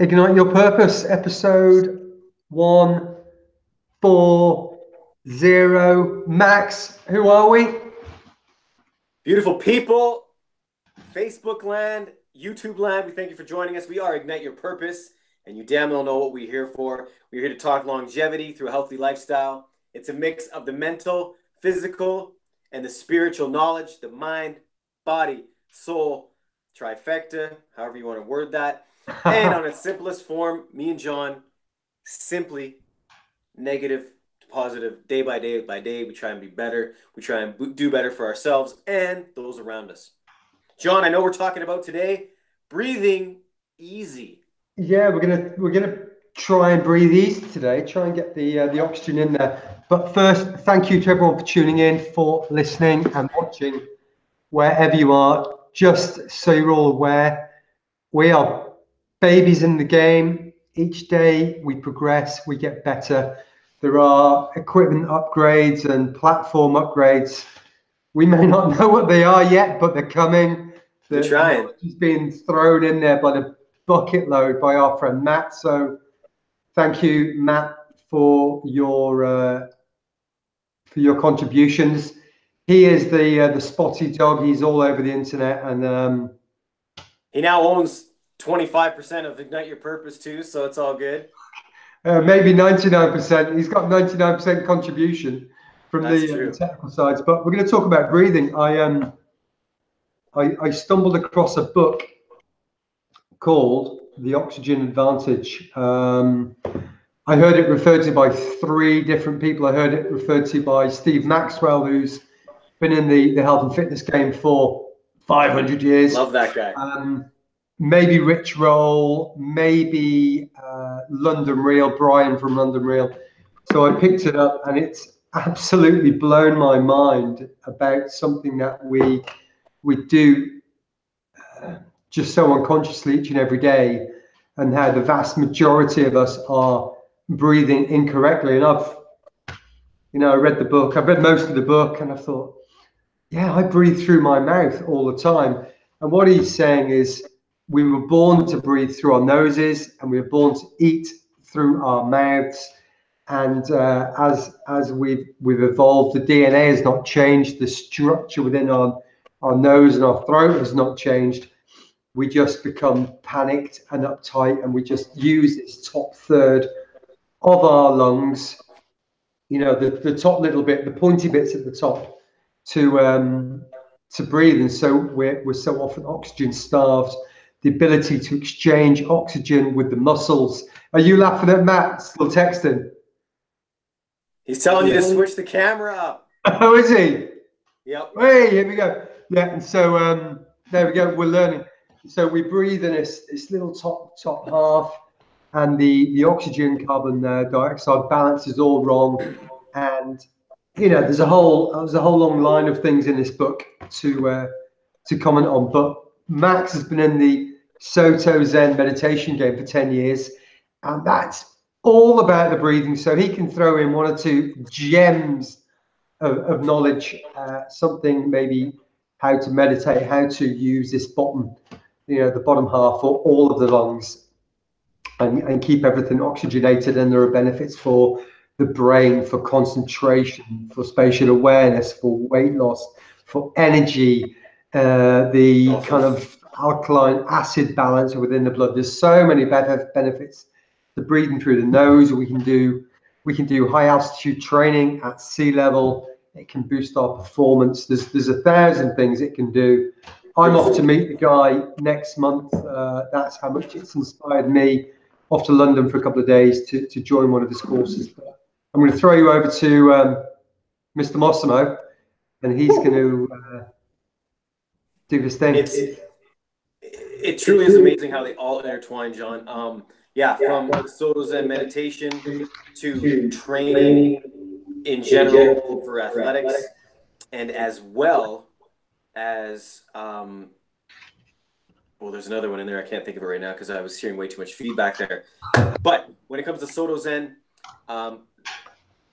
Ignite Your Purpose, episode one, four, zero. Max, who are we? Beautiful people, Facebook land, YouTube land, we thank you for joining us. We are Ignite Your Purpose, and you damn well know what we're here for. We're here to talk longevity through a healthy lifestyle. It's a mix of the mental, physical, and the spiritual knowledge, the mind, body, soul, trifecta, however you want to word that and on its simplest form, me and John simply negative to positive, day by day by day. We try and be better. We try and do better for ourselves and those around us. John, I know we're talking about today breathing easy. Yeah, we're gonna we're gonna try and breathe easy today. Try and get the uh, the oxygen in there. But first, thank you to everyone for tuning in, for listening and watching, wherever you are. Just so you're all aware, we are babies in the game. Each day we progress, we get better. There are equipment upgrades and platform upgrades. We may not know what they are yet, but they're coming. They're trying. It's being thrown in there by the bucket load by our friend Matt. So thank you, Matt, for your uh, for your contributions. He is the uh, the spotty dog. He's all over the internet, and um, he now owns 25% of Ignite Your Purpose too, so it's all good. Uh, maybe 99%. He's got 99% contribution from the uh, technical sides. But we're going to talk about breathing. I um, I, I stumbled across a book called The Oxygen Advantage. Um, I heard it referred to by three different people. I heard it referred to by Steve Maxwell, who's been in the, the health and fitness game for 500 years. Love that guy. Um, maybe Rich Roll, maybe uh, London Real, Brian from London Real. So I picked it up and it's absolutely blown my mind about something that we we do uh, just so unconsciously each and every day and how the vast majority of us are breathing incorrectly and i've you know i read the book i've read most of the book and i thought yeah i breathe through my mouth all the time and what he's saying is we were born to breathe through our noses and we were born to eat through our mouths. And uh, as as we've we've evolved the dna has not changed. The structure within our our nose and our throat has not changed. We just become panicked and uptight and we just use this top third of our lungs you know the, the top little bit the pointy bits at the top to um to breathe. And so we're, we're so often oxygen starved the ability to exchange oxygen with the muscles. Are you laughing at Matt still texting? He's telling you to switch the camera up. Oh, is he? Yep. Hey, here we go. Yeah, and so um, there we go. We're learning. So we breathe in this this little top top half, and the the oxygen carbon uh, dioxide balance is all wrong, and you know there's a whole there's a whole long line of things in this book to uh, to comment on. But Max has been in the Soto Zen meditation game for 10 years. And that's all about the breathing. So he can throw in one or two gems of, of knowledge, uh, something maybe how to meditate, how to use this bottom, you know, the bottom half for all of the lungs and, and keep everything oxygenated. And there are benefits for the brain, for concentration, for spatial awareness, for weight loss, for energy, uh, the kind of alkaline acid balance within the blood. There's so many benefits to breathing through the nose. We can do we can do high altitude training at sea level. It can boost our performance. There's there's a thousand things it can do. I'm off to meet the guy next month. Uh, that's how much it's inspired me. Off to London for a couple of days to, to join one of his courses. But I'm going to throw you over to um, Mr. Mossimo, and he's going to uh, do his thing. It's, it truly is amazing how they all intertwine, John. Um, yeah, from Soto Zen meditation to training in general for athletics, and as well as um, well, there's another one in there. I can't think of it right now because I was hearing way too much feedback there. But when it comes to Soto Zen, um,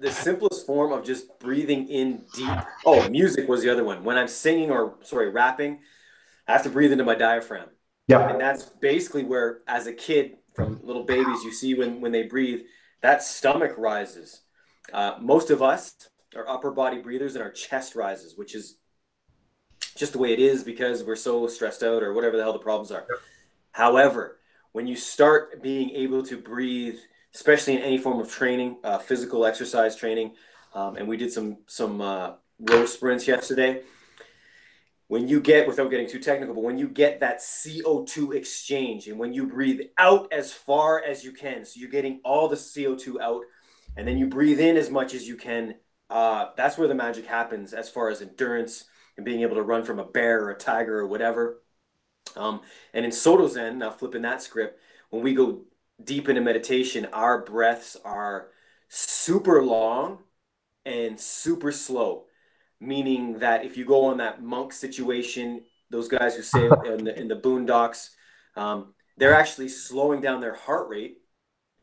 the simplest form of just breathing in deep. Oh, music was the other one. When I'm singing or sorry, rapping, I have to breathe into my diaphragm. Yeah. And that's basically where, as a kid, from little babies, you see when when they breathe, that stomach rises. Uh, most of us are upper body breathers, and our chest rises, which is just the way it is because we're so stressed out or whatever the hell the problems are. However, when you start being able to breathe, especially in any form of training, uh, physical exercise training, um, and we did some some uh, row sprints yesterday. When you get, without getting too technical, but when you get that CO2 exchange and when you breathe out as far as you can, so you're getting all the CO2 out, and then you breathe in as much as you can, uh, that's where the magic happens as far as endurance and being able to run from a bear or a tiger or whatever. Um, and in Soto Zen, now flipping that script, when we go deep into meditation, our breaths are super long and super slow. Meaning that if you go on that monk situation, those guys who say in the, in the boondocks, um, they're actually slowing down their heart rate.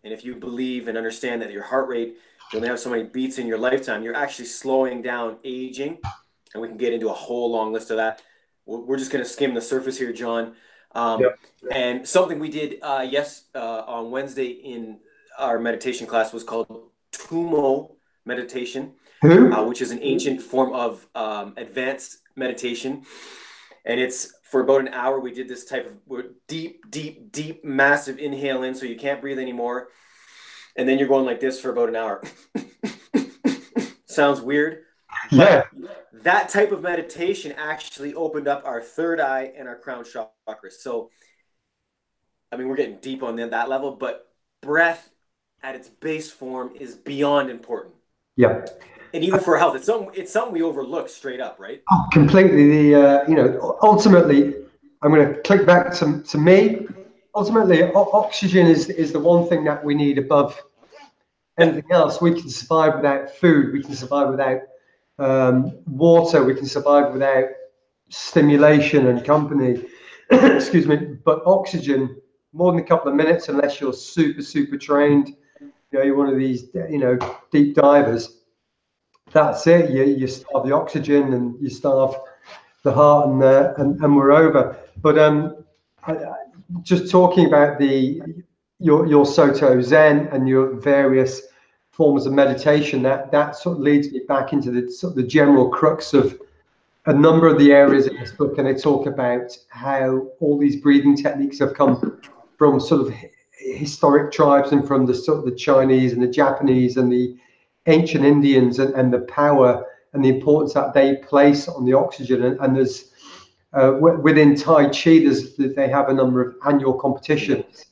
And if you believe and understand that your heart rate, you only have so many beats in your lifetime, you're actually slowing down aging. And we can get into a whole long list of that we're just going to skim the surface here, John. Um, yep. And something we did, uh, yes, uh, on Wednesday in our meditation class was called Tummo meditation, uh, which is an ancient form of um, advanced meditation. And it's for about an hour. We did this type of deep, deep, deep, massive inhale in, so you can't breathe anymore. And then you're going like this for about an hour. Sounds weird. Yeah that type of meditation actually opened up our third eye and our crown chakra. So, I mean, we're getting deep on that level, but breath at its base form is beyond important. Yeah. And even for health, it's something it's something we overlook straight up, right? Oh, completely. The uh, you know, ultimately, I'm going to click back to, to me. Ultimately, oxygen is is the one thing that we need above anything else. We can survive without food. We can survive without um, water, we can survive without stimulation and company. Excuse me. But oxygen, more than a couple of minutes, unless you're super, super trained, you know, you're one of these, you know, deep divers. That's it. You, you starve the oxygen and you starve the heart, and uh, and, and we're over. But um, just talking about the your your Soto Zen and your various forms of meditation, that that sort of leads me back into the sort of the general crux of a number of the areas in this book, and I talk about how all these breathing techniques have come from sort of historic tribes and from the sort of the Chinese and the Japanese and the ancient Indians and, and the power and the importance that they place on the oxygen. And, and there's uh, within Tai Chi, there's they have a number of annual competitions,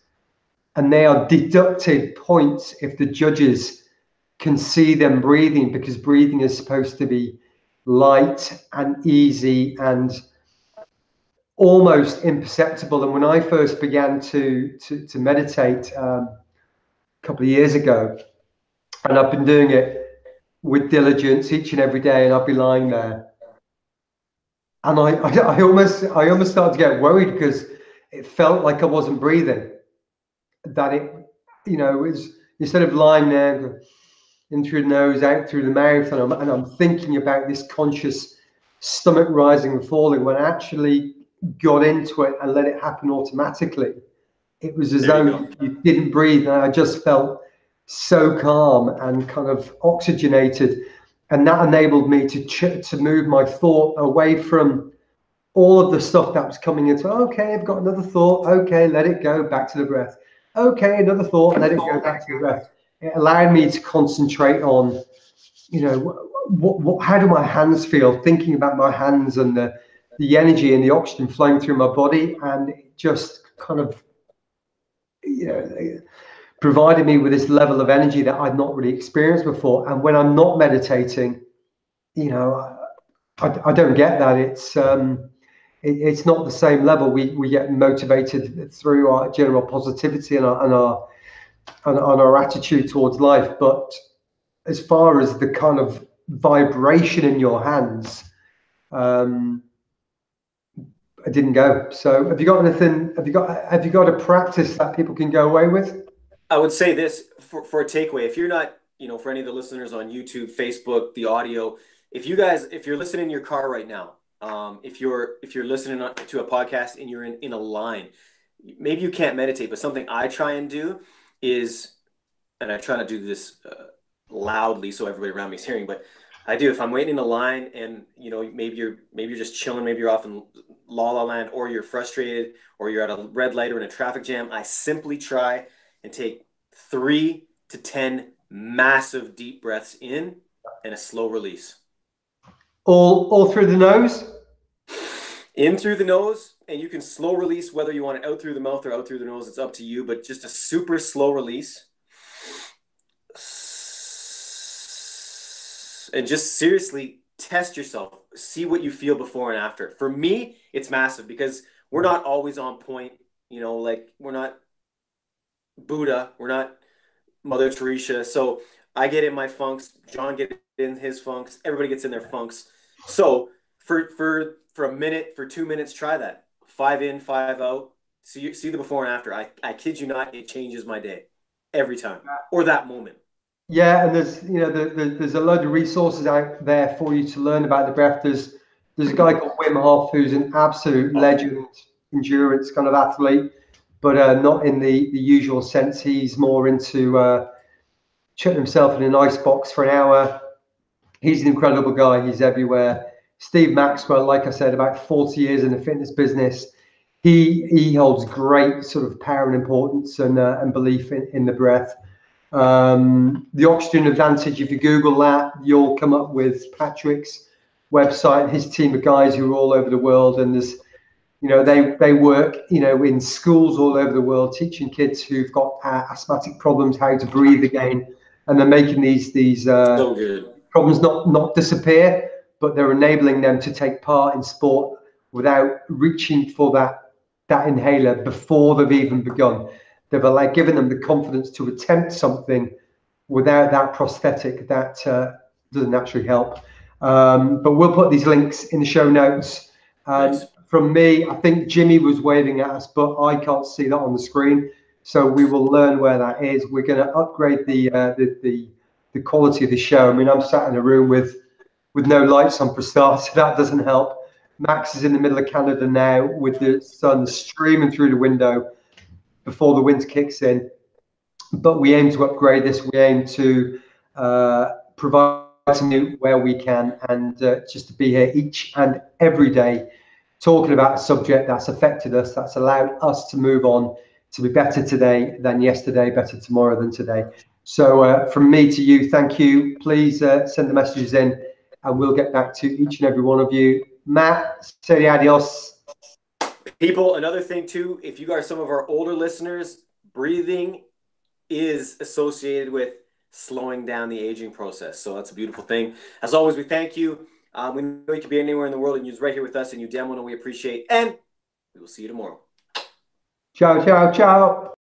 and they are deducted points if the judges can see them breathing because breathing is supposed to be light and easy and almost imperceptible. And when I first began to to, to meditate um, a couple of years ago, and I've been doing it with diligence each and every day, and I'll be lying there, and I, I, I almost I almost started to get worried because it felt like I wasn't breathing. That it, you know, was instead of lying there in through the nose, out through the mouth, and I'm, and I'm thinking about this conscious stomach rising and falling. When actually got into it and let it happen automatically, it was as there though you, you, didn't breathe, and I just felt so calm and kind of oxygenated, and that enabled me to ch- to move my thought away from all of the stuff that was coming into. Okay, I've got another thought. Okay, let it go back to the breath. Okay, another thought. Let it go back to the breath it allowed me to concentrate on, you know, what, what, how do my hands feel? Thinking about my hands and the the energy and the oxygen flowing through my body, and it just kind of, you know, provided me with this level of energy that I'd not really experienced before. And when I'm not meditating, you know, I, I don't get that. It's um, it, it's not the same level. We we get motivated through our general positivity and our and our and on our attitude towards life. But as far as the kind of vibration in your hands, um, I didn't go. So have you got anything? Have you got have you got a practice that people can go away with? I would say this for, for a takeaway. If you're not, you know, for any of the listeners on YouTube, Facebook, the audio, if you guys, if you're listening in your car right now, um, if you're if you're listening to a podcast and you're in, in a line, maybe you can't meditate, but something I try and do is, and I try to do this uh, loudly so everybody around me is hearing, but I do. If I'm waiting in a line and you know maybe you're maybe you're just chilling, maybe you're off in La La Land, or you're frustrated, or you're at a red light or in a traffic jam, I simply try and take three to ten massive deep breaths in and a slow release. All all through the nose. In through the nose, and you can slow release whether you want it out through the mouth or out through the nose. It's up to you, but just a super slow release. And just seriously test yourself. See what you feel before and after. For me, it's massive because we're not always on point. You know, like we're not Buddha, we're not Mother Teresa. So I get in my funks. John get in his funks. Everybody gets in their funks. So for for for a minute, for two minutes, try that. Five in, five out. See see the before and after. I I kid you not, it changes my day every time or that moment. Yeah, and there's you know the, the, there's a load of resources out there for you to learn about the breath. There's there's a guy called Wim Hof who's an absolute legend endurance kind of athlete, but uh, not in the the usual sense. He's more into uh, shutting himself in an ice box for an hour. He's an incredible guy. He's everywhere. Steve Maxwell, like I said, about 40 years in the fitness business. He he holds great sort of power and importance and uh, and belief in, in the breath. Um, the oxygen advantage, if you Google that, you'll come up with Patrick's website, his team of guys who are all over the world. And there's, you know, they, they work, you know, in schools all over the world, teaching kids who've got uh, asthmatic problems how to breathe again. And they're making these, these uh, so problems not, not disappear, but they're enabling them to take part in sport without reaching for that, that inhaler before they've even begun. They've like given them the confidence to attempt something without that prosthetic that uh, doesn't actually help. Um, but we'll put these links in the show notes. Um, nice. From me, I think Jimmy was waving at us, but I can't see that on the screen. So we will learn where that is. We're going to upgrade the, uh, the, the the quality of the show. I mean, I'm sat in a room with with no lights on for start, so that doesn't help. Max is in the middle of Canada now with the sun streaming through the window before the winter kicks in. But we aim to upgrade this. We aim to uh, provide something where we can, and uh, just to be here each and every day, talking about a subject that's affected us, that's allowed us to move on, to be better today than yesterday, better tomorrow than today. So uh, from me to you, thank you. Please uh, send the messages in, and we'll get back to each and every one of you. Matt, say adios. People, another thing too, if you are some of our older listeners, breathing is associated with slowing down the aging process. So that's a beautiful thing. As always, we thank you. Um, we know you could be anywhere in the world and you're right here with us and you well know we appreciate. And we will see you tomorrow. Ciao, ciao, ciao.